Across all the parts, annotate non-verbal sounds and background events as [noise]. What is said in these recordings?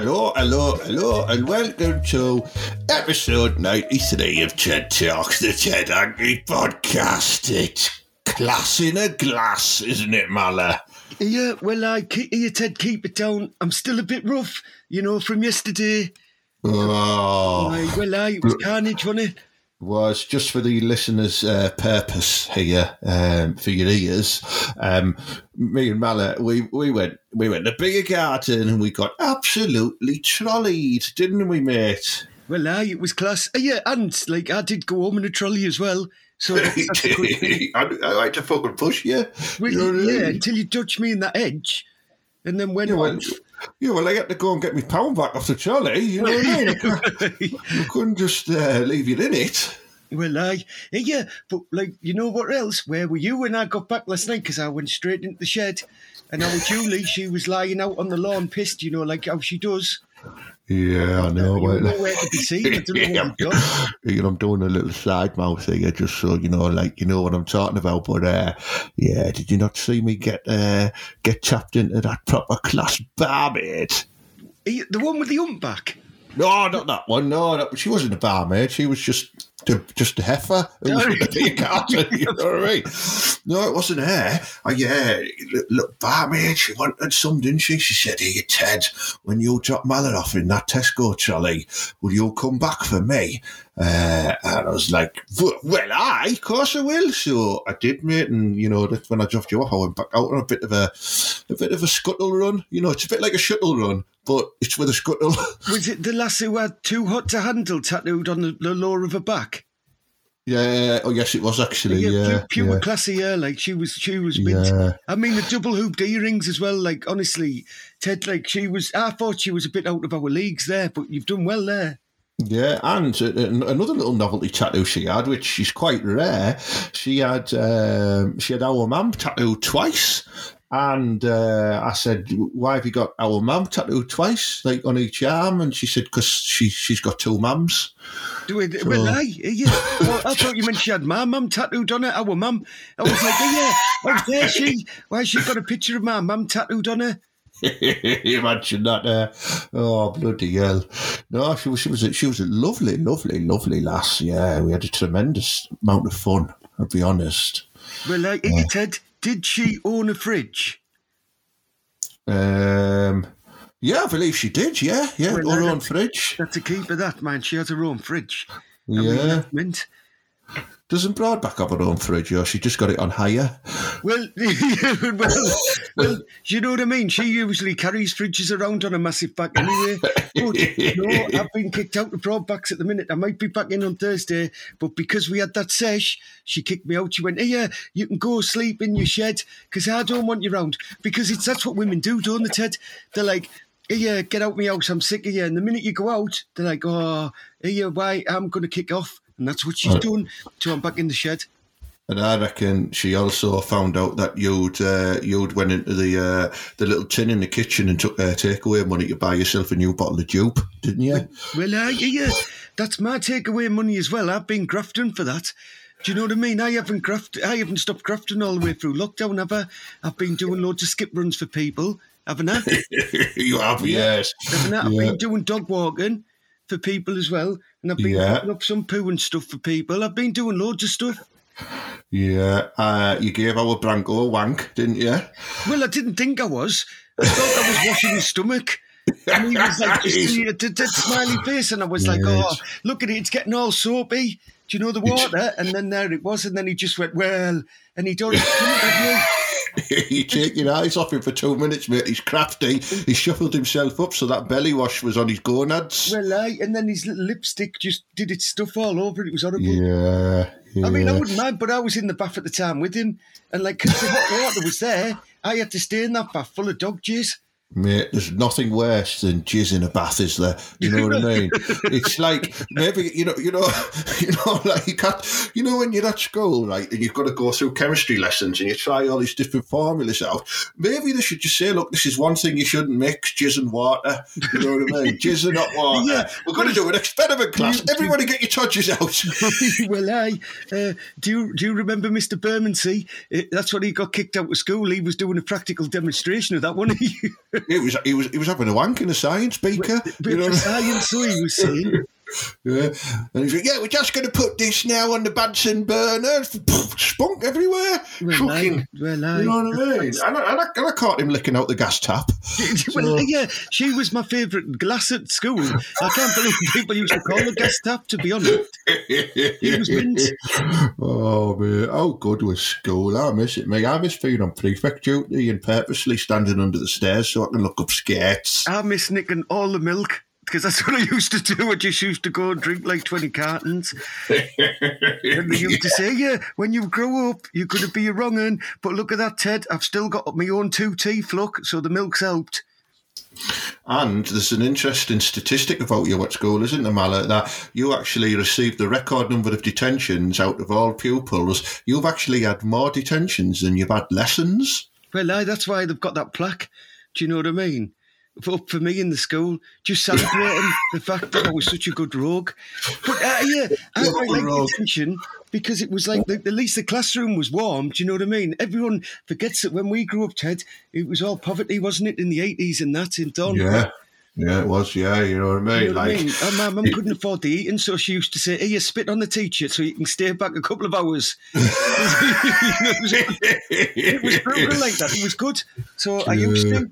Hello, hello, hello, and welcome to episode 93 of TED Talks, the Ted Hanky podcast. It's class in a glass, isn't it, Mala? Yeah, well, I keep, you Ted, keep it down. I'm still a bit rough, you know, from yesterday. Oh, Aye, well, I, it was carnage, wasn't it? Was just for the listeners' uh, purpose here, um, for your ears. Um, me and Mala, we, we went we went to Bigger Garden and we got absolutely trolleyed, didn't we, mate? Well, aye, it was class. Uh, yeah, and like I did go home in a trolley as well. So that's, [laughs] that's a good thing. [laughs] I, I like to fucking push you. Well, You know what I yeah, mean? until you touched me in that edge, and then went Yeah, well, off. Yeah, well, I had to go and get my pound back off the trolley. You know what I mean? I couldn't just uh, leave you in it. Well, I yeah, but like you know what else? Where were you when I got back last night? Because I went straight into the shed, and our Julie, she was lying out on the lawn, pissed. You know, like how she does. Yeah, I know. You were Well, to be seen. I don't know [laughs] yeah, what you've done. you know, I'm doing a little side mouth here just so you know, like you know what I'm talking about. But uh, yeah, did you not see me get uh, get tapped into that proper class you- The one with the humpback. No, not that one. No, no she wasn't a barmaid. She was just just a heifer. Who was going to be a carton, you know what I mean? No, it wasn't her. Oh, yeah, look, look, barmaid, she wanted some, didn't she? She said, Here, Ted, when you drop Mallet off in that Tesco trolley, will you come back for me? Uh, and I was like, Well, I, of course I will. So I did, mate. And, you know, that when I dropped you off, I went back out on a bit of a, a bit of a scuttle run. You know, it's a bit like a shuttle run, but it's with a scuttle. [laughs] Was it the lass who had too hot to handle tattooed on the, the lower of her back? Yeah. Oh, yes, it was actually. Yeah, Yeah. pure, yeah. classy hair. Like she was, she was mint. Yeah. I mean, the double hooped earrings as well. Like honestly, Ted, like she was. I thought she was a bit out of our leagues there, but you've done well there. Yeah, and uh, another little novelty tattoo she had, which is quite rare. She had um, she had our mum tattooed twice, and uh, I said, "Why have you got our mum tattooed twice, like on each arm?" And she said, "Because she she's got two mums." Do it, well, aye, yeah. Well, I thought you meant she had my mum tattooed on her. Our mum. I was like, yeah. Oh, there she. Why she got a picture of my mum tattooed on her? Imagine that. Uh, oh bloody hell! No, she was she was a, she was a lovely, lovely, lovely lass. Yeah, we had a tremendous amount of fun. I'll be honest. Well, yeah. Ted, did she own a fridge? Um, yeah, I believe she did. Yeah, yeah, Well, her own fridge. That's a keeper, that man. She has her own fridge. I mean, Yeah. Doesn't Broadback have her own fridge? Or she just got it on hire? Well, [laughs] well, well, you know what I mean. She usually carries fridges around on a massive back anyway. But no, I've been kicked out of broadbacks at the minute. I might be back in on Thursday, but because we had that sesh, she kicked me out. She went, "Here, you can go sleep in your shed because I don't want you round." Because it's that's what women do, don't they, Ted? They're like. Here, get out of my house. I'm sick of you. And the minute you go out, they're like, "Oh, here, why? I'm going to kick off." And that's what she's doing. So I'm back in the shed. And I reckon she also found out that you'd uh, you'd went into the uh, the little tin in the kitchen and took their takeaway money to buy yourself a new bottle of dupe, didn't you? [laughs] Well, uh, yeah, yeah, that's my takeaway money as well. I've been grafting for that. Do you know what I mean? I haven't graft, I haven't stopped grafting all the way through lockdown, have I? I've been doing loads of skip runs for people, haven't I? [laughs] you have, yes. Haven't I? I've Yeah. been doing dog walking for people as well, and I've been Yeah. putting up some poo and stuff for people. I've been doing loads of stuff. Yeah, uh, you gave our Branko a wank, didn't you? Well, I didn't think I was. I thought I was washing his stomach. And he was like, [laughs] just see, did that smiley face, and I was like, oh, look at it, it's getting all soapy. Do you know the water? And then there it was, and then he just went, well, and he done [laughs] [laughs] you take your eyes off him for two minutes, mate. He's crafty. He shuffled himself up so that belly wash was on his gonads. Well, aye, and then his little lipstick just did its stuff all over it. It was horrible. Yeah, yeah. I mean, I wouldn't mind, but I was in the bath at the time with him, and like, because the hot water was there, I had to stay in that bath full of dog jizz. Mate, there's nothing worse than jizz in a bath, is there? You know what I mean? [laughs] it's like maybe you know, you know, [laughs] you know, like you can't, you know, when you're at school, right, and you've got to go through chemistry lessons and you try all these different formulas out. Maybe they should just say, look, this is one thing you shouldn't mix: jizz and water. You know what I mean? Jizz and hot water. Yeah. We're going to do an experiment class. Everybody, get your touches out. [laughs] well, I uh, do. You, do you remember Mr. Bermondsey? Uh, that's when he got kicked out of school. He was doing a practical demonstration of that, wasn't he? It was he was he was having a wank in a science beaker. Bit you know of what I mean? science, he was saying. Yeah. And he's like, yeah, we're just going to put this now on the Bunsen burner. Spunk everywhere. Well, Fucking, I, well, I, you know what I mean? And I, and, I, and I caught him licking out the gas tap. [laughs] well, yeah, she was my favourite glass at school. I can't believe people used to call the gas tap. To be honest, He was mint. oh, man. Oh, good was school. I miss it, mate. I miss being on prefect duty and purposely standing under the stairs so I can look up skates. I miss nicking all the milk. Because that's what I used to do. I just used to go and drink like 20 cartons. And they used to [laughs] say, yeah, when you grow up, you're going to be a wrong un. But look at that, Ted. I've still got my own two teeth, look. So the milk's helped. And there's an interesting statistic about you at school, isn't there, Mallet? That you actually received the record number of detentions out of all pupils. You've actually had more detentions than you've had lessons. Well, aye, that's why they've got that plaque. Do you know what I mean? Up for me in the school, just celebrating the fact that I was such a good rogue. But uh, yeah, I What quite a like rogue. detention because it was like the, at least the classroom was warm. Do you know what I mean? Everyone forgets that when we grew up, Ted, it was all poverty, wasn't it, in the 80s and that in Don? Yeah. Yeah, it was. Yeah, you know what I mean? You know what I like, mean? My mum couldn't afford the eating, so she used to say, Hey, you spit on the teacher so you can stay back a couple of hours. [laughs] It was, it was brutal like that. It was good. So I used to.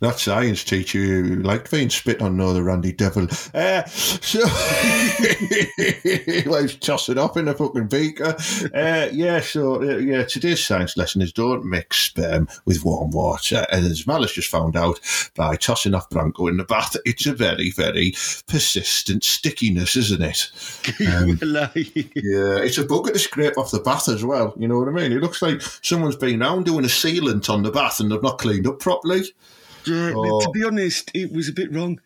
That science teacher liked being spit on, no, the Randy Devil. Uh, so, [laughs] well, he's tossing up in a fucking beaker. Uh, yeah, so, uh, yeah, today's science lesson is don't mix sperm with warm water. And as Malice just found out by tossing off Bronco in the bath, it's a very, very persistent stickiness, isn't it? [laughs] Um, Yeah, it's a bugger to scrape off the bath as well. You know what I mean? It looks like someone's been round doing a sealant on the bath and they've not cleaned up properly. Yeah, Oh. to be honest, it was a bit wrong.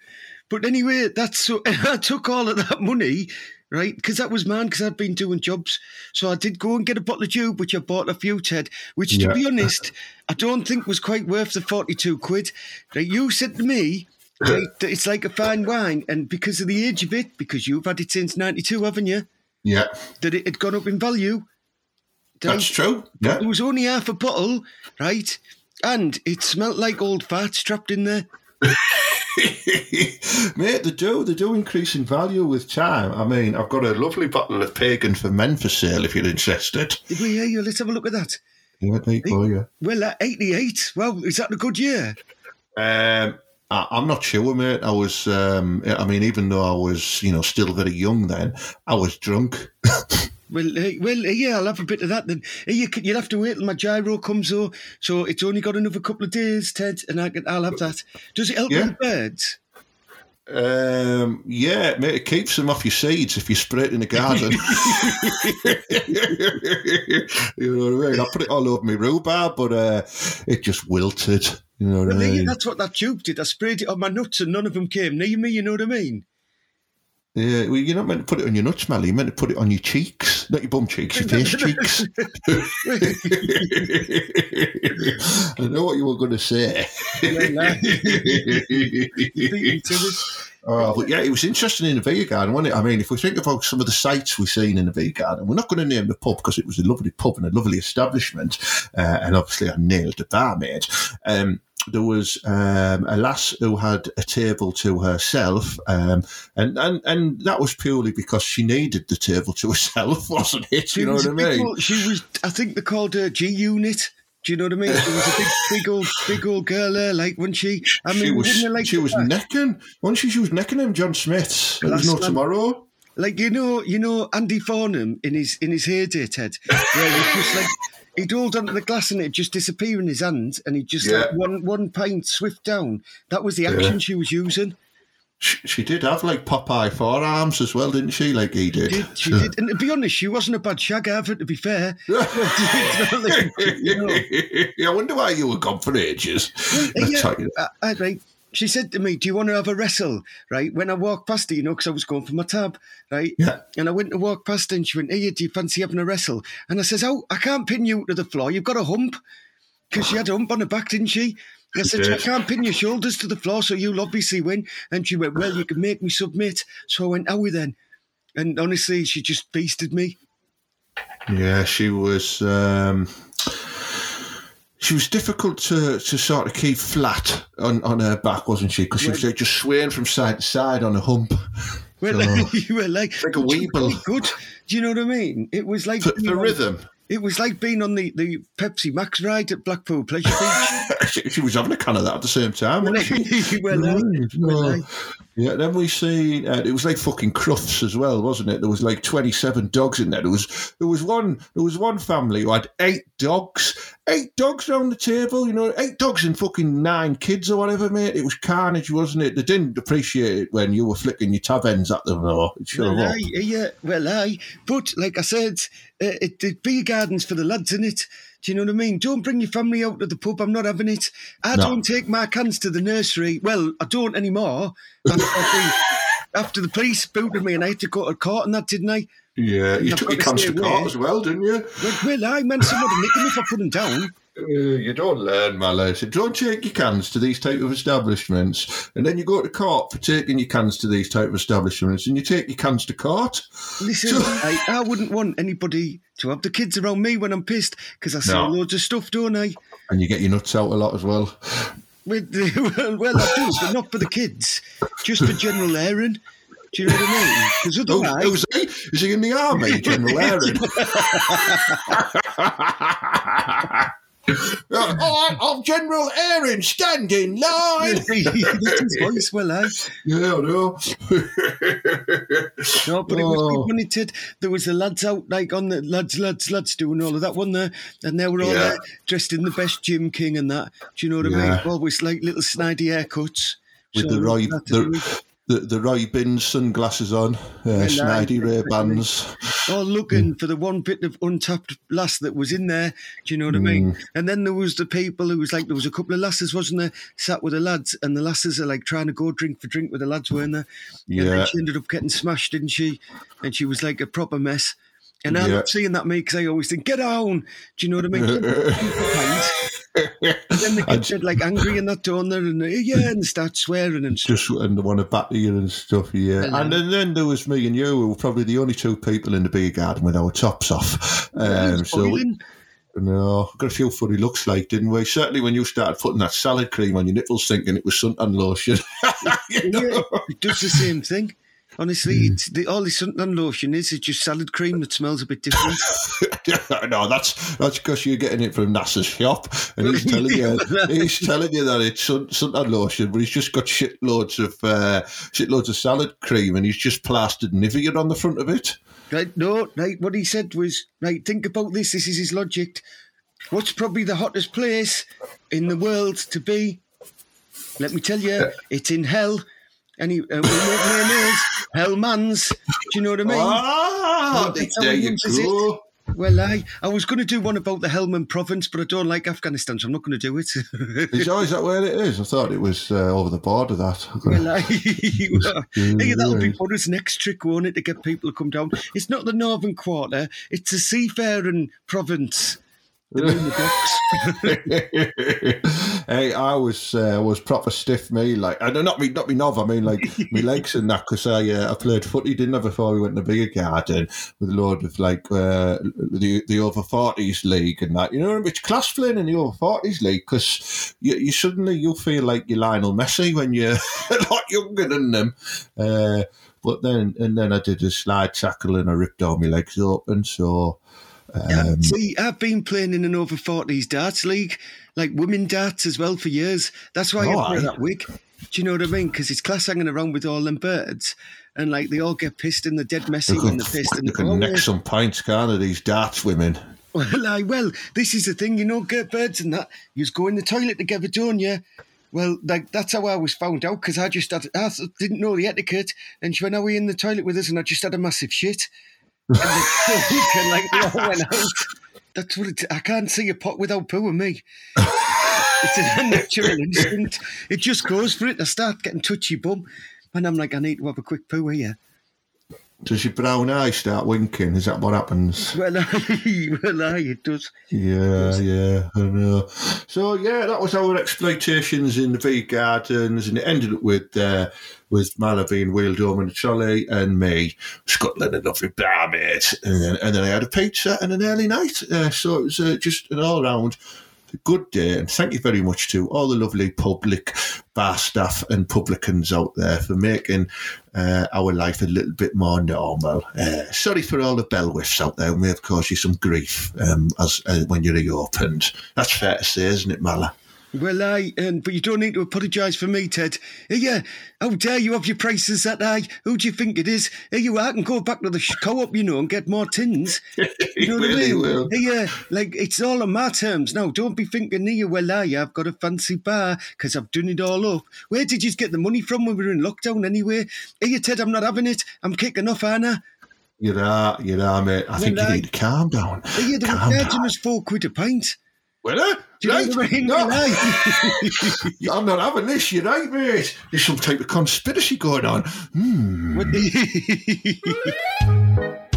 But anyway, that's so. [laughs] I took all of that money, right? Because that was mine. Because I'd been doing jobs, so I did go and get a bottle of tube, which I bought a few, Ted. Which, to Yeah. be honest, I don't think was quite worth the forty-two quid. Right, you said to me. [coughs] Right, that it's like a fine wine, and because of the age of it, because you've had it since '92, haven't you? Yeah, That it had gone up in value. That's true. Yeah. It was only half a bottle, right? And it smelt like old farts trapped in there. [laughs] Mate, they do. They do increase in value with time. I mean, I've got a lovely bottle of Pagan for Men for sale if you're interested. Did we hear you? Let's have a look at that. Yeah, there you go, yeah. Well, uh, 88. Well, is that a good year? Um, I, I'm not sure, mate. I was, um, I mean, even though I was, you know, still very young then, I was drunk. [laughs] Well, well, uh, yeah, I'll have a bit of that then. Uh, you, you'll have to wait till my gyro comes, though. So it's only got another couple of days, Ted, and I can, I'll have that. Does it help Yeah. with birds? Um, yeah, mate, it keeps them off your seeds if you spray it in the garden. [laughs] you know what I mean? I put it all over my rhubarb, but uh, it just wilted. You know what Well, I mean? that's what that tube did. I sprayed it on my nuts and none of them came near me, you know what I mean? Yeah, well, you're not meant to put it on your nuts, Mally. You're meant to put it on your cheeks, not your bum cheeks, your face cheeks. [laughs] I know what you were going to say. Well, uh, beat me to it. Oh, but yeah, it was interesting in the Vega Garden, wasn't it? I mean, if we think about some of the sites we've seen in the Vega Garden, we're not going to name the pub because it was a lovely pub and a lovely establishment, uh, and obviously I nailed the barmaid. Um, there was um, a lass who had a table to herself, um, and, and and that was purely because she needed the table to [laughs] herself, wasn't it? You know what I mean? old- she was, I think they called her G Unit. Do you know what I mean? She was a big, [laughs] big old, big old girl there, like when she. I mean, she was like she was necking, wasn't she? She was necking him, John Smith. There was no tomorrow. like you know, you know Andy Farnham in his in his heyday, Ted. Yeah, just like he'd hold onto the glass and it'd just disappear in his hand, and he'd just like one one pint swift down. That was the action she was using. She, she did have like Popeye forearms as well, didn't she? Like he did. Did, she did. And to be honest, she wasn't a bad shag either, to be fair. [laughs] [laughs] You know. I wonder why you were gone for ages. Yeah, I, I, right. She said to me, "Do you want to have a wrestle?" Right when I walked past her, you know, because I was going for my tab, right? Yeah. And I went to walk past her, and she went, "Hey, do you fancy having a wrestle?" And I says, "Oh, I can't pin you to the floor. You've got a hump." Because she had a hump on her back, didn't she? And I said. I can't pin your shoulders to the floor, so you'll obviously win. And she went, Well, you can make me submit. So I went, How we then? And honestly, she just beasted me. Yeah, she was. Um, she was difficult to, to sort of keep flat on, on her back, wasn't she? Because she was like, just swaying from side to side on a hump. Well, So- [laughs] you were like, Like a weeble. Good. Do you know what I mean? It was like for rhythm. It was like being on the, the Pepsi Max ride at Blackpool Pleasure Beach. she, [laughs] she was having a can of that at the same time, wasn't she? [laughs] well, I- well, I-. Yeah, then we seen uh, it was like fucking Crufts as well, wasn't it? There was like twenty seven dogs in there. There was there was one there was one family who had eight dogs, eight dogs around the table. You know, eight dogs and fucking nine kids or whatever, mate. It was carnage, wasn't it? They didn't appreciate it when you were flicking your tab ends at them, though. It sure well, aye, yeah, well, I. But like I said, Uh, it, it beer gardens for the lads in it. Do you know what I mean? Don't bring your family out to the pub. I'm not having it. I No. don't take my cans to the nursery. Well, I don't anymore. [laughs] After the, after the police booted me and I had to go to court and that, didn't I? Yeah, you I've took your cans to court as well, didn't you? Well, well I meant someone to nick them if I put them down. You don't learn, my lad. So don't take your cans to these type of establishments, and then you go to court for taking your cans to these type of establishments, and you take your cans to court. Listen, I, I wouldn't want anybody to have the kids around me when I'm pissed because I sell No. loads of stuff, don't I? And you get your nuts out a lot as well. With the, [laughs] well, well, I do, but not for the kids, just for general airing. Do you know what I mean? Because [laughs] otherwise, who's he? Is he in the army, General [laughs] Aaron? All right, I'm General Aaron, stand in line. [laughs] that's his voice. Well, I eh? Yeah, I know. no, but it was Oh. good when it did. There was the lads out like on the lads, lads, lads doing all of that one there, and they were all Yeah. there dressed in the best Gym King and that. Do you know what I Yeah. mean? Always like little snidey haircuts. With So the Roy, that to do the, the, the Roy Bins sunglasses on, uh, snidey Ray Bans. all looking for the one bit of untapped lass that was in there. Do you know what I mean? And then there was the people who was like, there was a couple of lasses, wasn't there? Sat with the lads, and the lasses are like trying to go drink for drink with the lads, weren't there? And Yeah. then she ended up getting smashed, didn't she? And she was like a proper mess. And I Yeah. love seeing that, mate, because I always think, get down. Do you know what I mean? Don't be kind. and then the kids get like angry and that, don't they? And yeah, and start swearing and stuff. just and they want to batter you and stuff, yeah. Hello. And then, then there was me and you, who were probably the only two people in the beer garden with our tops off. Um, so, we, Boiling. no, got a few funny looks like, didn't we? Certainly when you started putting that salad cream on your nipples, thinking it was suntan lotion. [laughs] You know? Yeah, it does the same thing. Honestly, Hmm. it's the, all this suntan lotion is is just salad cream that smells a bit different. [laughs] no, that's that's because you're getting it from NASA's shop, and he's [laughs] telling you he's telling you that it's sun, suntan lotion, but he's just got shitloads of uh, shitloads of salad cream, and he's just plastered Nivea on the front of it. right? No, right. What he said was right. Think about this. This is his logic. What's probably the hottest place in the world to be? Let me tell you, it's in hell. And he, uh, we make mayonnaise, Hellmann's. Do you know what I mean? Ah, Well, there you go. Well, I, I was going to do one about the Helmand province, but I don't like Afghanistan, so I'm not going to do it. [laughs] Is, oh, is that where it is? I thought it was uh, over the border. That. Well, I, [laughs] [laughs] hey, that'll be. Buddha's next trick, won't it, to get people to come down? It's not the northern quarter; it's a seafaring province. The Moon Docks. hey, I was uh, was proper stiff. Me like, I don't not me not me nov. I mean like [laughs] me legs and that because I uh, I played footy didn't I before we went to bigger garden with a load of like uh, the the over forties league and that. You know, it's class playing in the over forties league because you, you suddenly you'll feel like you're Lionel Messi when you're [laughs] a lot younger than them. Uh, but then and then I did a slide tackle and I ripped all my legs open. So. Um, See, I've been playing in an over 40s darts league, like women darts as well for years. That's why Oh, I wear that wig. Do you know what I mean? Because it's class hanging around with all them birds, and like they all get pissed and they're dead messy can, they're pissed. And you can neck some pints, can't of these darts women. Well, I well, this is the thing, you know, get birds and that. You just go in the toilet together, don't you? Well, like that's how I was found out because I just had, I didn't know the etiquette, and she went, "Are we in the toilet with us?" And I just had a massive shit, and, and like they all went out. [laughs] That's what it, I can't see a pot without poo pooing me. it's an unnatural [laughs] instinct. It just goes for it. I start getting touchy bum, and I'm like, I need to have a quick poo here. Does your brown eye start winking? Is that what happens? Well, [laughs] aye, well, aye, it does. Yeah, yeah, I know. So yeah, that was our exploitations in the V Gardens, and it ended up with uh, with Mala being wheeled home in a trolley, and me scuttling a lovely barmaid, and then, and then I had a pizza and an early night. Uh, so it was uh, just an all round good day, and thank you very much to all the lovely public bar staff and publicans out there for making uh, our life a little bit more normal. Uh, sorry for all the bell out there. We have caused you some grief um, as uh, when you reopened. That's fair to say, isn't it, Mala? Well, I, and but you don't need to apologise for me, Ted. Yeah, how dare you have your prices that high? Who do you think it is? Here you are, can go back to the co-op, you know, and get more tins. [laughs] You know what I mean? will. Yeah, like it's all on my terms now. Don't be thinking here, well, aye, I've got a fancy bar because I've done it all up. Where did you get the money from when we were in lockdown anyway? Here, Ted, I'm not having it. I'm kicking off, Anna. You're right, you're right, mate. I think Well, you I- need to calm down. They were Calm charging down. us four quid a pint. Will I? Do you Right? know what I mean? No. [laughs] I'm not having this. You're right, mate. There's some type of conspiracy going on. Hmm. [laughs]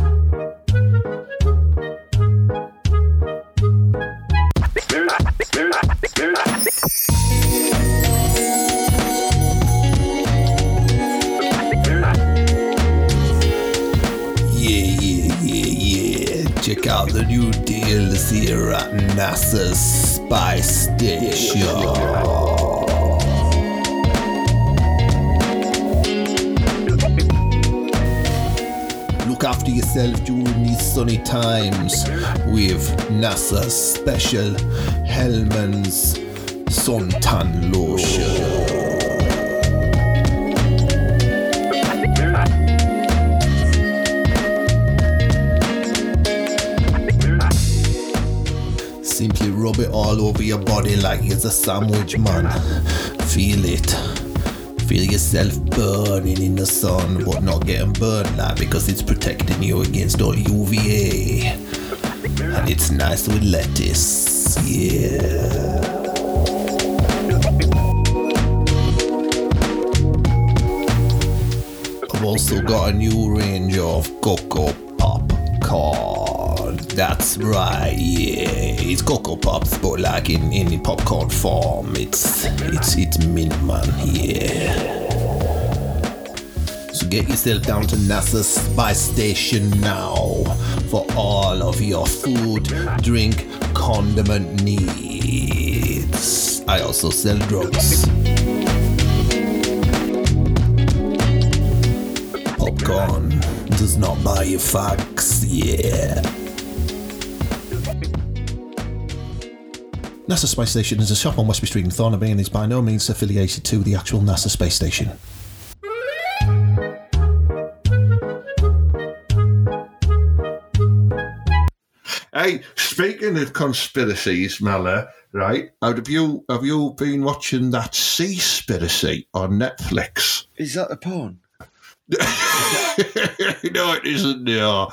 Check out the new here at NASA's Spice Station. Look after yourself during these sunny times with NASA's special Hellmann's suntan lotion. Rub it all over your body like it's a sandwich, man. Feel it. Feel yourself burning in the sun, but not getting burned like because it's protecting you against all UVA. And it's nice with lettuce. Yeah. I've also got a new range of Cocoa. That's right, yeah. It's Cocoa Pops, but like in, in popcorn form. It's it's it's mint man, yeah. So get yourself down to NASA Spice Station now for all of your food, drink, condiment needs. I also sell drugs. Popcorn does not buy you facts, yeah. NASA Space Station is a shop on Westby Street in Thornaby and is by no means affiliated to the actual NASA Space Station. Hey, speaking of conspiracies, Mala, right? Have you have you been watching that Seaspiracy on Netflix? Is that a porn? [laughs] no, it isn't. No,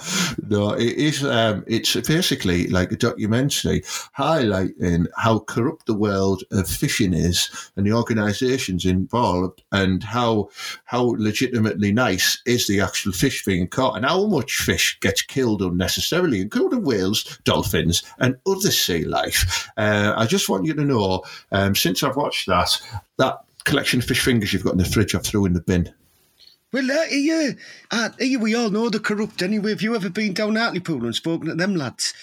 no, it is. Um, it's basically like a documentary highlighting how corrupt the world of fishing is and the organisations involved, and how how legitimately nice is the actual fish being caught, and how much fish gets killed unnecessarily, including whales, dolphins, and other sea life. Uh, I just want you to know, um, since I've watched that, that collection of fish fingers you've got in the fridge, I've threw in the bin. Well, uh, here, uh, here we all know they're corrupt anyway. Have you ever been down Hartlepool and spoken to them lads?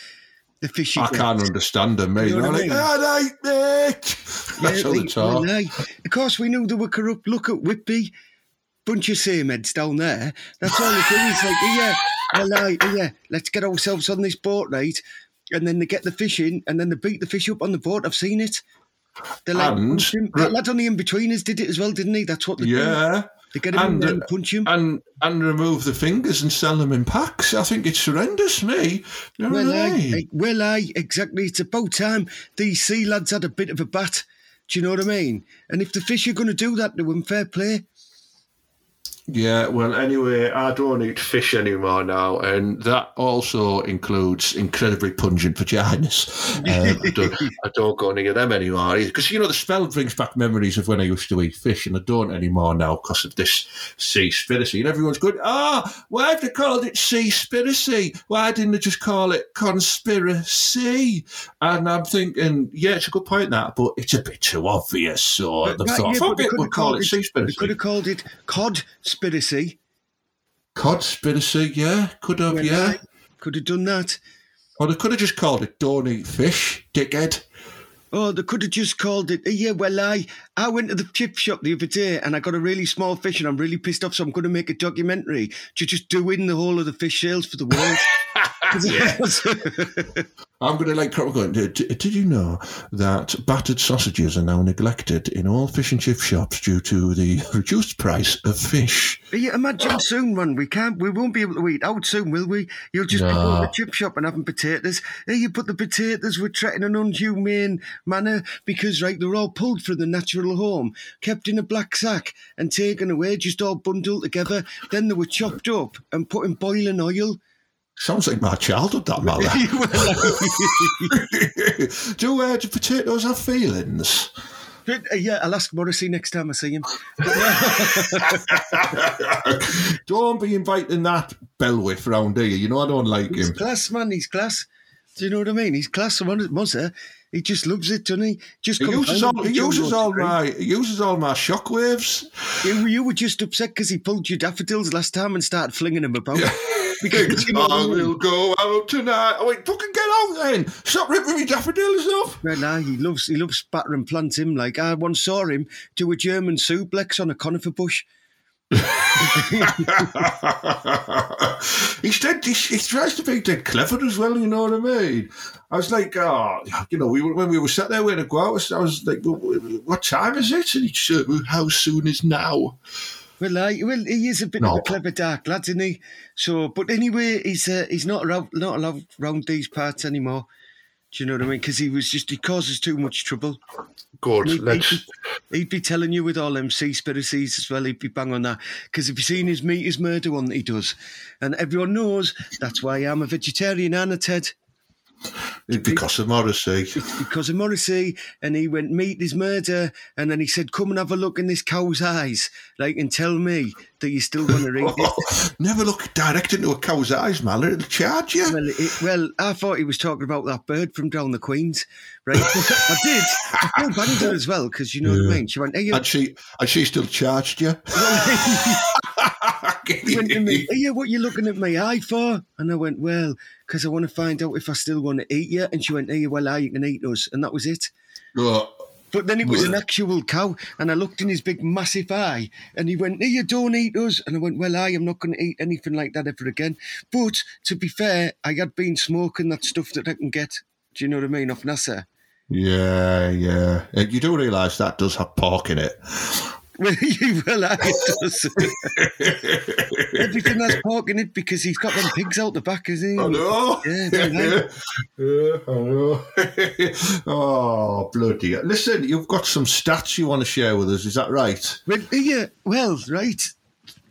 The fishing I can't understand them, mate. You know what I mean? all right, mate. That's how they like, talk. well, aye. Of course, we knew they were corrupt. Look at Whitby. Bunch of same heads down there. That's all they do. It's like, yeah, well, aye, yeah, let's get ourselves on this boat, right? And then they get the fish in, and then they beat the fish up on the boat. I've seen it. They're like, And- that lad on the Inbetweeners did it as well, didn't he? That's what they do. They get him in And, uh, and punch him. And and remove the fingers and sell them in packs. I think it's horrendous, me. Know Well, I well, aye, exactly. It's about time these sea lads had a bit of a bat. Do you know what I mean? And if the fish are going to do that to him, fair play. Yeah, well, anyway, I don't eat fish anymore now, and that also includes incredibly pungent vaginas. Um, I, don't, [laughs] I don't go near them anymore because you know the smell brings back memories of when I used to eat fish, and I don't anymore now because of this seaspiracy. And everyone's going, "Ah, why have they called it seaspiracy? Why didn't they just call it conspiracy?" And I'm thinking, yeah, it's a good point that, but it's a bit too obvious. So But that- thought, yeah, they it, could have call called it They could have called it codspiracy. Codspiracy, yeah, could have, when yeah. I Could have done that. Or they could have just called it "Don't eat fish," dickhead. Oh, they could have just called it. Yeah, well, I I went to the chip shop the other day and I got a really small fish and I'm really pissed off. So I'm going to make a documentary to just doing the whole of the fish sales for the world. [laughs] [laughs] I'm going to like. Going. Did, did you know that battered sausages are now neglected in all fish and chip shops due to the [laughs] reduced price of fish? yeah, imagine ah. soon, man. We can't. We won't be able to eat out soon, will we? You'll just be going to the chip shop and having potatoes. Hey, you put the potatoes with treating an unhumane manner because right, they're all pulled from the natural home, kept in a black sack and taken away, just all bundled together. Then they were chopped up and put in boiling oil. Sounds like my childhood, that [laughs] Mala. [laughs] do, uh, do potatoes have feelings? Uh, yeah, I'll ask Morrissey next time I see him. [laughs] don't be inviting that bellwith round here. You know I don't like He's him. class, man. He's class. Do you know what I mean? He's class. Muzzer, he just loves it, doesn't he? Just He uses all. He uses all my. He uses all my shockwaves. You, you were just upset because he pulled your daffodils last time and started flinging them about. [laughs] Because I will go out tonight. Oh, I went, fucking get out then. Stop ripping me daffodils off. Well, now, he loves he loves spattering plants. Him like I once saw him do a German suplex on a conifer bush. [laughs] he's dead. He, he tries to be dead clever as well. You know what I mean? I was like, oh, you know, we were, when we were sat there waiting to go out, I was, like, well, what time is it? And he said, how soon is now? Well, I, well, he is a bit of a clever dark lad, isn't he? So, but anyway, he's uh, he's not around, not allowed round these parts anymore. Do you know what I mean? Because he was just he causes too much trouble. Good. He'd, Let's. he'd, be, he'd be telling you with all them seaspiracies as well. He'd be bang on that. Because if you've seen his meat is murder one that he does, and everyone knows that's why I'm a vegetarian, Anna Ted. Because of Morrissey. because of Morrissey, and he went meat is murder, and then he said, "Come and have a look in this cow's eyes, like, and tell me that you still want to eat it." [laughs] Never look direct into a cow's eyes, man. It'll charge you. Well, it, well, I thought he was talking about that bird from down the Queens, right? I did. I feel her as well because you know what I mean. She went, "Hey, you And she, and she still charged you. [laughs] [laughs] He went to me, "Hey, what you looking at my eye for?" And I went, "Well, because I want to find out if I still want to eat you." And she went, "Hey, well, I you can eat us," and that was it. Oh, But then it was an actual cow, and I looked in his big, massive eye, and he went, "Hey, you don't eat us," and I went, "Well, I am not going to eat anything like that ever again." But to be fair, I had been smoking that stuff that I can get. Do you know what I mean? Off NASA. yeah, yeah. Uh, you do realise that does have pork in it. Well, well, I does. Everything has pork in it because he's got them pigs out the back, isn't he? I know. Yeah, well, [laughs] Yeah, I know. [laughs] oh, bloody. Listen, you've got some stats you want to share with us, is that right? Well, yeah, well, right.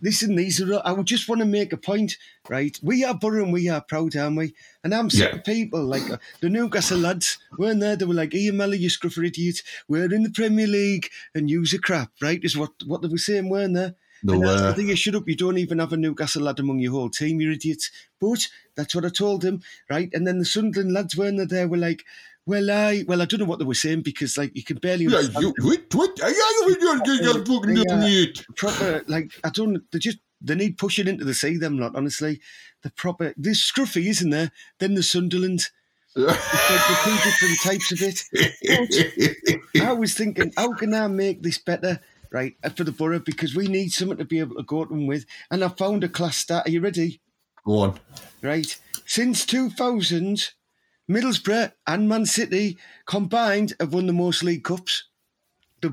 Listen, these are. I would just want to make a point, right? We are Borough and we are proud, aren't we? And I'm sick Yeah. of people like uh, the Newcastle lads weren't there. They were like, "Ian Melly, you scruffer idiot. We're in the Premier League and use a crap, right?" Is what what they were saying, weren't they? No, and that's uh, the thing, you shut up. You don't even have a Newcastle lad among your whole team, You're idiots. But that's what I told him, right? And then the Sunderland lads weren't there. They were like, well, I well, I don't know what they were saying because like you can barely Yeah, you, what, what? Yeah, you you're you're fucking Yeah. doing it. proper like I don't they just they need pushing into the sea them lot honestly. The proper there's Scruffy isn't there? Then the Sunderland. Like the two different types of it. I was thinking how can I make this better right uh, for the borough? Because we need something to be able to go to them with. And I found a class stat. Are you ready? Go on. right. Since 2000 Middlesbrough and Man City combined have won the most league cups the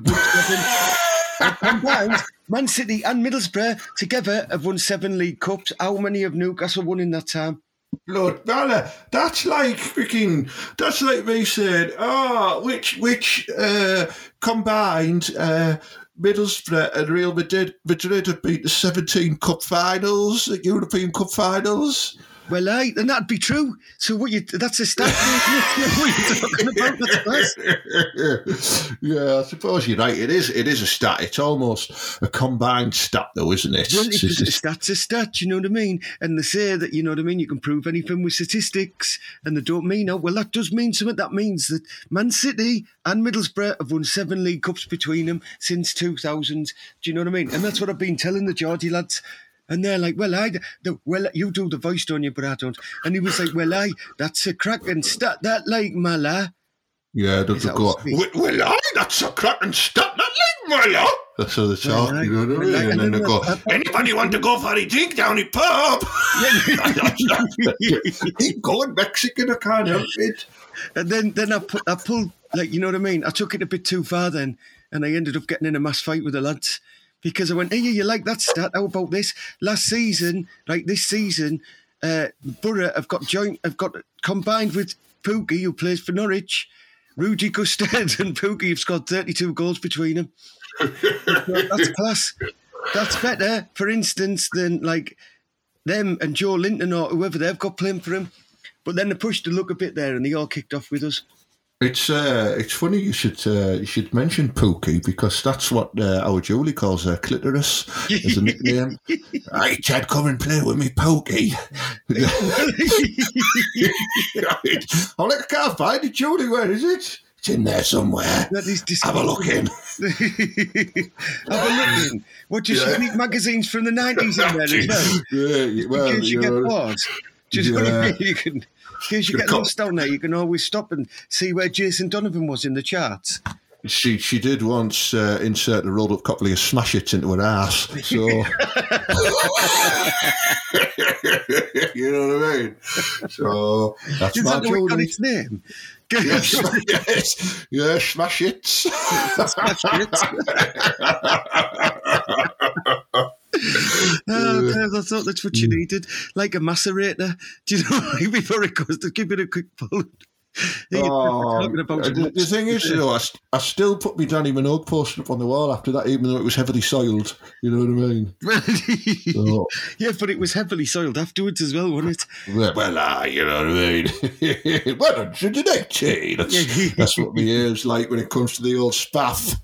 combined, Man City and Middlesbrough together have won seven league cups. How many have Newcastle won in that time? blood banner. That's like freaking. That's like me saying, "Oh, which which uh, combined uh, Middlesbrough and Real Madrid Madrid have beat the 17 cup finals, the European Cup finals." Well, I then that'd be true. So what you that's a stat. [laughs] what you talking about? Yeah, I suppose you're right. It is. It is a stat. It's almost a combined stat, though, isn't it? Well, It's- it's, it's- a [laughs] stat's a stat, you know what I mean? And they say that, you know what I mean, you can prove anything with statistics, and they don't mean it. Well, that does mean something. That means that Man City and Middlesbrough have won seven League Cups between them since 2000. Do you know what I mean? And that's what I've been telling the Geordie lads. And they're like, well, I, the, well, you do the voice, don't you? But I don't. And he was like, well, I, that's a cracking stat, that like Mala. yeah, don't Is that go. Well, well, aye, that's a cracking stat. that like Muller. That's how they talk. aye. you know what I mean? aye, and then they go, "Anybody want to go for a drink down the pub?" Keep going, Mexican. I can't help it. And then, then I, put, I pulled, like, you know what I mean? I took it a bit too far then, and I ended up getting in a mass fight with the lads because I went, hey, you like that stat? How about this? Last season, like this season, uh, Borough have got joint, have got combined with Pukki, who plays for Norwich. Rudy Gusted [laughs] and Pukki have scored 32 goals between them. [laughs] That's class. That's better, for instance, than like them and Joelinton or whoever they've got playing for him. But then they pushed the look a bit there and they all kicked off with us. It's uh, it's funny you should uh, you should mention Pookie because that's what uh, our Julie calls her clitoris as a nickname. [laughs] hey, Chad, come and play with me, Pookie. [laughs] Like, I can't find it, Julie. Where is it? It's in there somewhere. That is Have a look in. [laughs] Have a look in. What, you should need magazines from the 90s in there as well? Yeah, yeah, well, in case you you get know, bored. Just what I Yeah. mean, you can, in case you get lost down there, you can always stop and see where Jason Donovan was in the charts. she she did once uh, insert the rolled up couple of smash hits into her ass. So [laughs] [laughs] you know what I mean. So that's Is my that the got its name? Yes, yes, yeah, smash hits. [laughs] Oh, Kev, I thought that's what you hmm. needed, like a macerator. Do you know, like [laughs] before it goes to give it a quick pull. [laughs] You Oh, about the, the thing is, though, I, st- I still put my Dannii Minogue poster up on the wall after that, even though it was heavily soiled. You know what I mean? [laughs] So, yeah, but it was heavily soiled afterwards as well, wasn't it? well, ah, you know what I mean? [laughs] well done, to the neck tea. That's, that's what my ears like when it comes to the old spaff.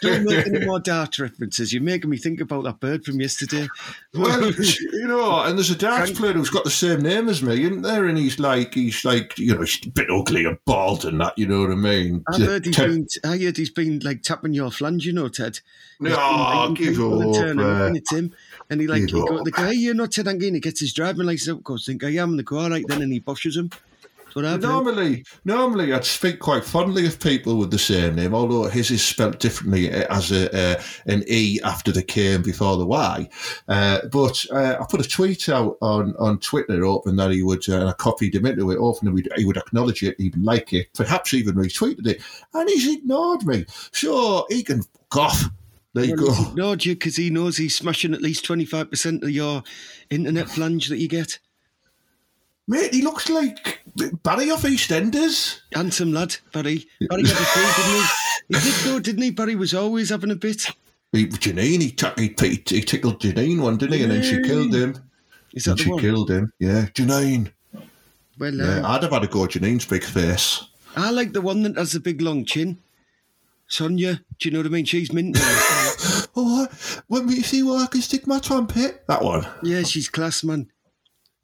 Don't make any more dart references. You're making me think about that bird from yesterday. Well, you know, and there's a darts player who's got the same name as me, isn't there? And he's like, he's like, you know, he's a bit ugly and bald and that, you know what I mean? I heard he's been. I heard he's been like tapping your flange, you know, Ted. He's No, been give and up, turning up, uh, innit, Tim? And he like, he the guy, you're not Ted Hanky. He gets his driving license out, goes, think I am, and they go, all right, then, and he boshes him. That's what I've heard. Normally, normally I'd speak quite fondly of people with the same name, although his is spelt differently uh, as a, uh, an E after the K and before the Y. Uh, but uh, I put a tweet out on, on Twitter hoping that he would, uh, and I copied him into it, hoping he would, he would acknowledge it, he'd like it, perhaps even retweeted it, and he's ignored me. So he can fuck off. There you Well, he's go. ignored you because he knows he's smashing at least 25% of your internet flange that you get. Mate, he looks like Barry off EastEnders. Handsome lad, Barry. Barry had a few, didn't he? [laughs] He did though, didn't he? Barry was always having a bit. He, Janine, he, t- he, he, tickled Janine one, didn't he? And then she killed him. Is that And the she one? killed him. Yeah, Janine. Well, Yeah, um, I'd have had a go at Janine's big face. I like the one that has the big long chin. Sonia, do you know what I mean? She's mint. [laughs] Oh, when we see where I can stick my trumpet. That one. yeah, she's class, man.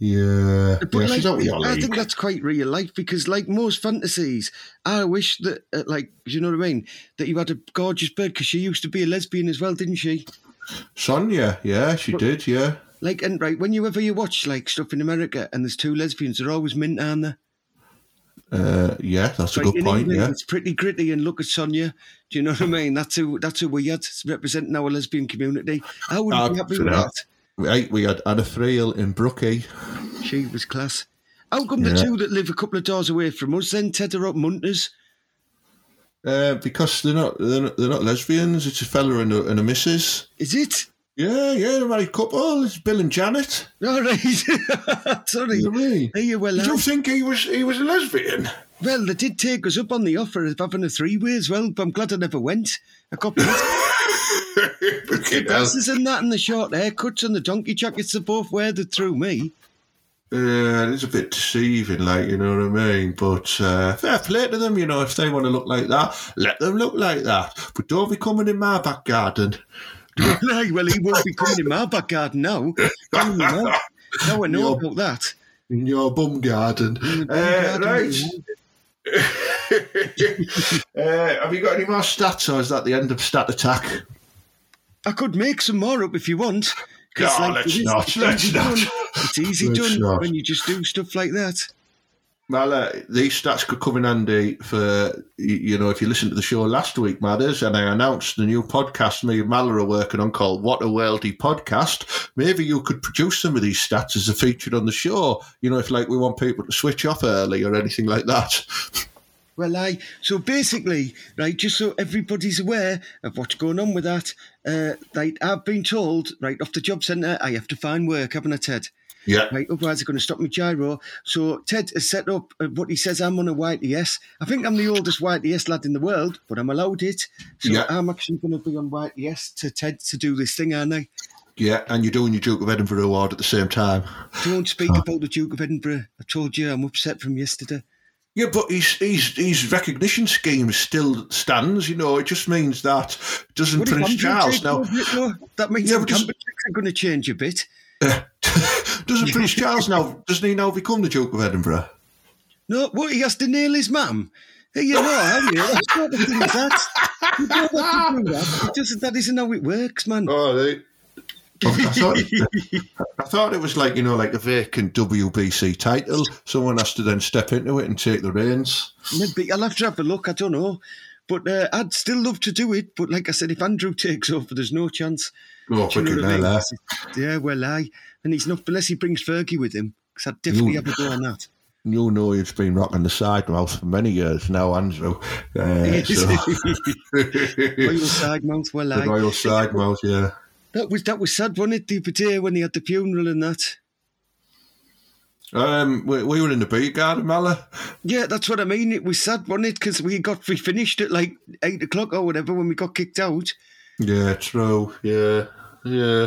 Yeah. But yeah, like, she's out with your I think that's quite real life because, like most fantasies, I wish that, uh, like, you know what I mean, that you had a gorgeous bird because she used to be a lesbian as well, didn't she? Sonia, yeah, she did, yeah. Like, and right, whenever you watch like stuff in America and there's two lesbians, they're always mint, aren't they? Uh, yeah, that's a Like, good in point, England, yeah. It's pretty gritty, and look at Sonia. Do you know what I mean? That's who that's who we had representing our lesbian community. I would Ah, be happy for with that. Right, we had Anna Friel in Brookie. She was class. How come the two that live a couple of doors away from us then Ted are up Munters? Uh, because they're not, they're not they're not lesbians. It's a fella and a, and a missus. Is it? Yeah, yeah, the married couple. It's Bill and Janet. All right. [laughs] Sorry. You I mean? Hey, well, Did you uh, think he was he was a lesbian? well, they did take us up on the offer of having a three-way as well, but I'm glad I never went. I got [laughs] [laughs] the glasses and that and the short haircuts and the donkey jackets they both that threw me. Yeah, it is a bit deceiving, like you know what I mean. But uh, fair play to them, you know. If they want to look like that, let them look like that. But don't be coming in my back garden. [laughs] Aye, well, he won't be coming in my back garden now. No, me now. Now I know Yeah. about that. in your bum garden. Uh, garden. right. [laughs] uh, have you got any more stats, or is that the end of stat attack? I could make some more up if you want. No, like, let's it is- not, it's let's easy not. done. It's easy Let's done not. when you just do stuff like that. Well, uh, these stats could come in handy for, you know, if you listened to the show last week, Matters, and I announced the new podcast me and Mal are working on called What a Worldy Podcast. Maybe you could produce some of these stats as a feature on the show. You know, if like we want people to switch off early or anything like that. [laughs] Well, I so basically, right, just so everybody's aware of what's going on with that, uh, right, I've been told, right, off the job centre, I have to find work, haven't I, Ted? Yeah. Right, otherwise they're going to stop me giro. So Ted has set up uh, what he says I'm on a YTS. I think I'm the oldest YTS lad in the world, but I'm allowed it. So Yeah. I'm actually going to be on YTS to Ted to do this thing, aren't I? Yeah, and you're doing your Duke of Edinburgh award at the same time. Don't speak about the Duke of Edinburgh. I told you I'm upset from yesterday. Yeah, but his, his, his recognition scheme still stands. You know, it just means that doesn't [laughs] Prince Charles now? though? That means Yeah, the just- are going to change a bit. doesn't Prince Charles now? Doesn't he now become the Duke of Edinburgh? No, what he has to nail his mum. Hey, you know, how you? That's not the thing that. You have to that. It doesn't, that isn't how it works, man. Oh, they. I thought, I thought it was like you know, like a vacant WBC title. Someone has to then step into it and take the reins. Maybe I'll have to have a look. I don't know. But uh, I'd still love to do it. But like I said, if Andrew takes over, there's no chance. Oh, you know I mean? Yeah, well, I. And he's not, unless he brings Fergie with him, because I'd definitely You- have a go on that. You know he's been rocking the side mouth for many years now, Andrew. Uh, so, [laughs] Royal side mouth, well, the aye. royal side mouth, yeah. That was, that was sad, wasn't it, the other day when he had the funeral and that? Um, we, we were in the beer garden, Mala. Yeah, that's what I mean. It was sad, wasn't it? Because we got we finished at like eight o'clock or whatever when we got kicked out. Yeah, true. Yeah, yeah.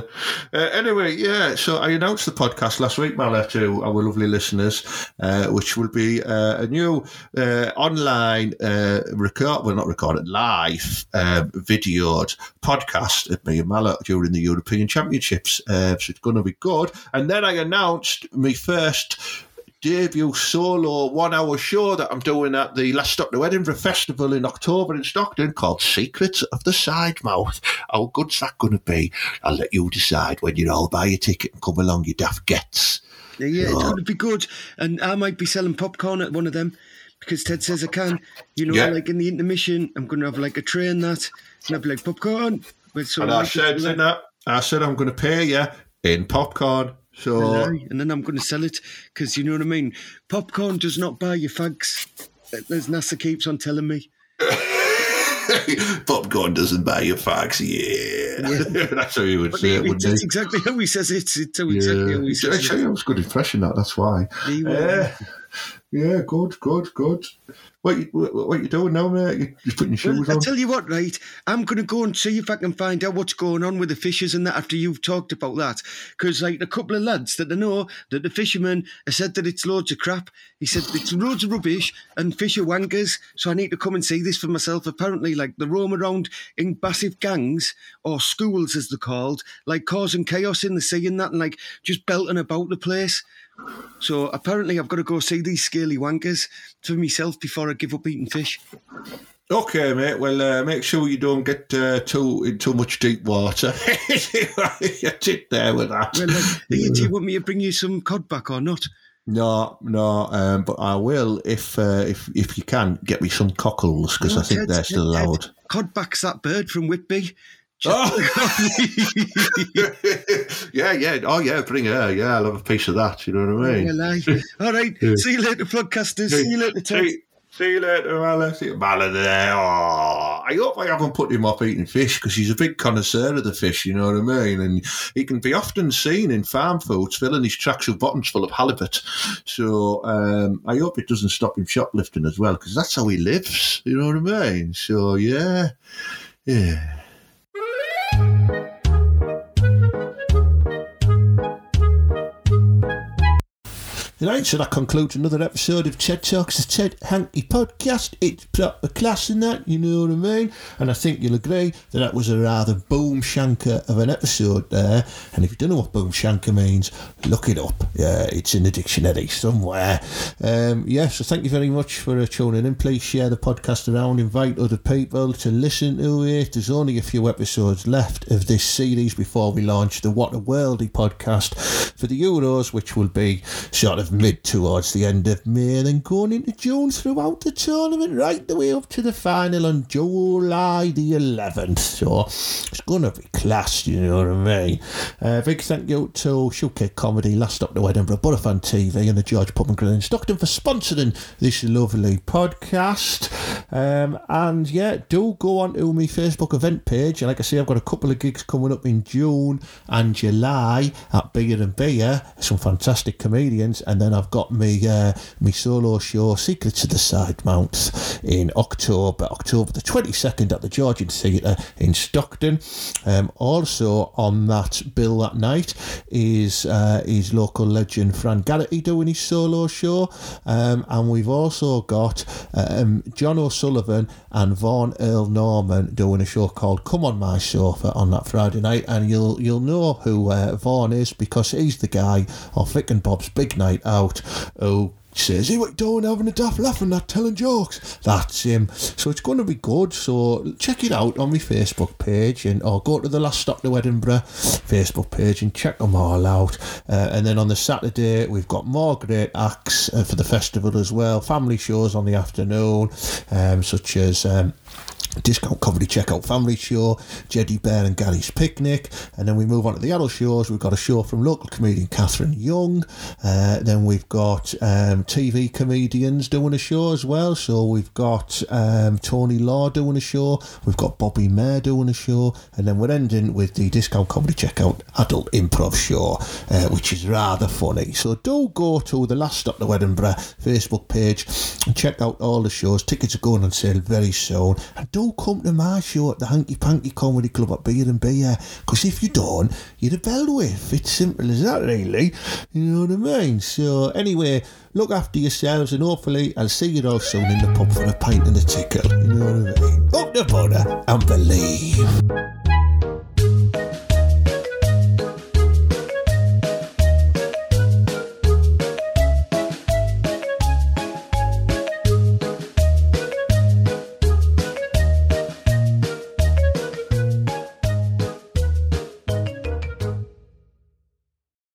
Uh, anyway, yeah. So I announced the podcast last week, Mala, to our lovely listeners, uh, which will be uh, a new uh, online uh, record, well, not recorded, live um, videoed podcast of me and Mala during the European Championships. Uh, so it's going to be good. And then I announced my first debut solo one hour show that I'm doing at the Last Stop to Edinburgh Festival in October in Stockton called Secrets of the Side Mouth. How good's that going to be? I'll let you decide when you all buy your ticket and come along, you daft gets. Yeah, yeah, it's going to be good. And I might be selling popcorn at one of them because Ted says I can. You know, Yeah. like in the intermission, I'm going to have like a tray and that, and I'll be like popcorn. With some And I said, that, I said I'm going to pay you in popcorn. So and then I'm going to sell it because you know what I mean. Popcorn does not buy you fags, as NASA keeps on telling me. [laughs] popcorn doesn't buy your fags. Yeah, [laughs] that's how you would But say it, it- wouldn't it's he? exactly how he says it. It's how exactly how he Yeah, says actually, it. it was a good impression. That that's why. He will. Yeah, good, good, good. What you what, what you doing now, mate? You, you putting your Well, shoes I tell you what, right? I'm going to go and see if I can find out what's going on with the fishers and that after you've talked about that. Because, like, a couple of lads that I know that the fishermen have said that it's loads of crap. He said it's loads of rubbish and fish are wankers. So I need to come and see this for myself. Apparently, like, they roam around in massive gangs or schools, as they're called, like causing chaos in the sea and that, and like just belting about the place. So apparently, I've got to go see these scaly wankers for myself before I give up eating fish. Okay, mate. Well, uh, make sure you don't get uh, too in too much deep water. [laughs] Get it there with that. Well, like, [laughs] Ian, do you want me to bring you some cod back or not? No, no, um, but I will if uh, if if you can get me some cockles because No, I think Ted, they're still Ted, allowed. Cod back's that bird from Whitby. [laughs] Oh. Yeah, yeah. Oh, yeah. Bring her. Yeah, I'll have a piece of that. You know what I mean? All right. See you later, podcasters. See you later, Ted. See, See you later, Mala. See you, Mala there. Oh, I hope I haven't put him off eating fish because he's a big connoisseur of the fish, you know what I mean? And he can be often seen in farm foods filling his tracksuit bottoms full of halibut. So um, I hope it doesn't stop him shoplifting as well because that's how he lives, you know what I mean? So, yeah. Yeah. Right, so that concludes another episode of TED Talks, the Ted Hanky podcast. It's proper class in that, you know what I mean? And I think you'll agree that that was a rather boom shanker of an episode there. And if you don't know what boom shanker means, look it up. Yeah, it's in the dictionary somewhere. Um, yeah, so thank you very much for uh, tuning in. Please share the podcast around, invite other people to listen to it. There's only a few episodes left of this series before we launch the What a Worldy podcast for the Euros, which will be sort of mid towards the end of May, then going into June throughout the tournament, right the way up to the final on July the 11th. So it's going to be class, you know what I mean? Uh, big thank you to Showcase Comedy, Last Stop to Edinburgh, Butterfan TV, and the George Pub and Grill in Stockton for sponsoring this lovely podcast. Um, and yeah, do go on to my Facebook event page. And like I say, I've got a couple of gigs coming up in June and July at Beer and Beer, some fantastic comedians, and then I've got my uh, me solo show Secrets of the Side Mouth in October, October the 22nd at the Georgian Theatre in Stockton. Um, also on that bill that night is uh, his local legend Fran Garrity doing his solo show, um, and we've also got um, John O'Sullivan and Vaughan Earl Norman doing a show called Come on My Sofa on that Friday night, and you'll you'll know who uh, Vaughan is because he's the guy of Vic and Bob's Big Night Out Oh, says, Hey, what doing having a daft laugh and not telling jokes? That's him. So it's going to be good. So check it out on my Facebook page and or go to the Last Stop to Edinburgh Facebook page and check them all out. Uh, and then on the Saturday, we've got more great acts uh, for the festival as well. Family shows on the afternoon, um, such as. Um, Discount Comedy Checkout Family Show, Jeddy Bear and Gary's Picnic, and then we move on to the adult shows. We've got a show from local comedian Catherine Young, uh, then we've got um, TV comedians doing a show as well. So we've got um, Tony Law doing a show, we've got Bobby Mair doing a show, and then we're ending with the Discount Comedy Checkout Adult Improv Show, uh, which is rather funny. So do go to the Last Stop to Edinburgh Facebook page and check out all the shows. Tickets are going on sale very soon, and do come to my show at the Hanky Panky Comedy Club at Beer and Beer. Because if you don't, you're a bellwith. It's simple as that, really. You know what I mean? So, anyway, look after yourselves and hopefully I'll see you all soon in the pub for a pint and a tickle. You know what I mean? Up the butter and believe.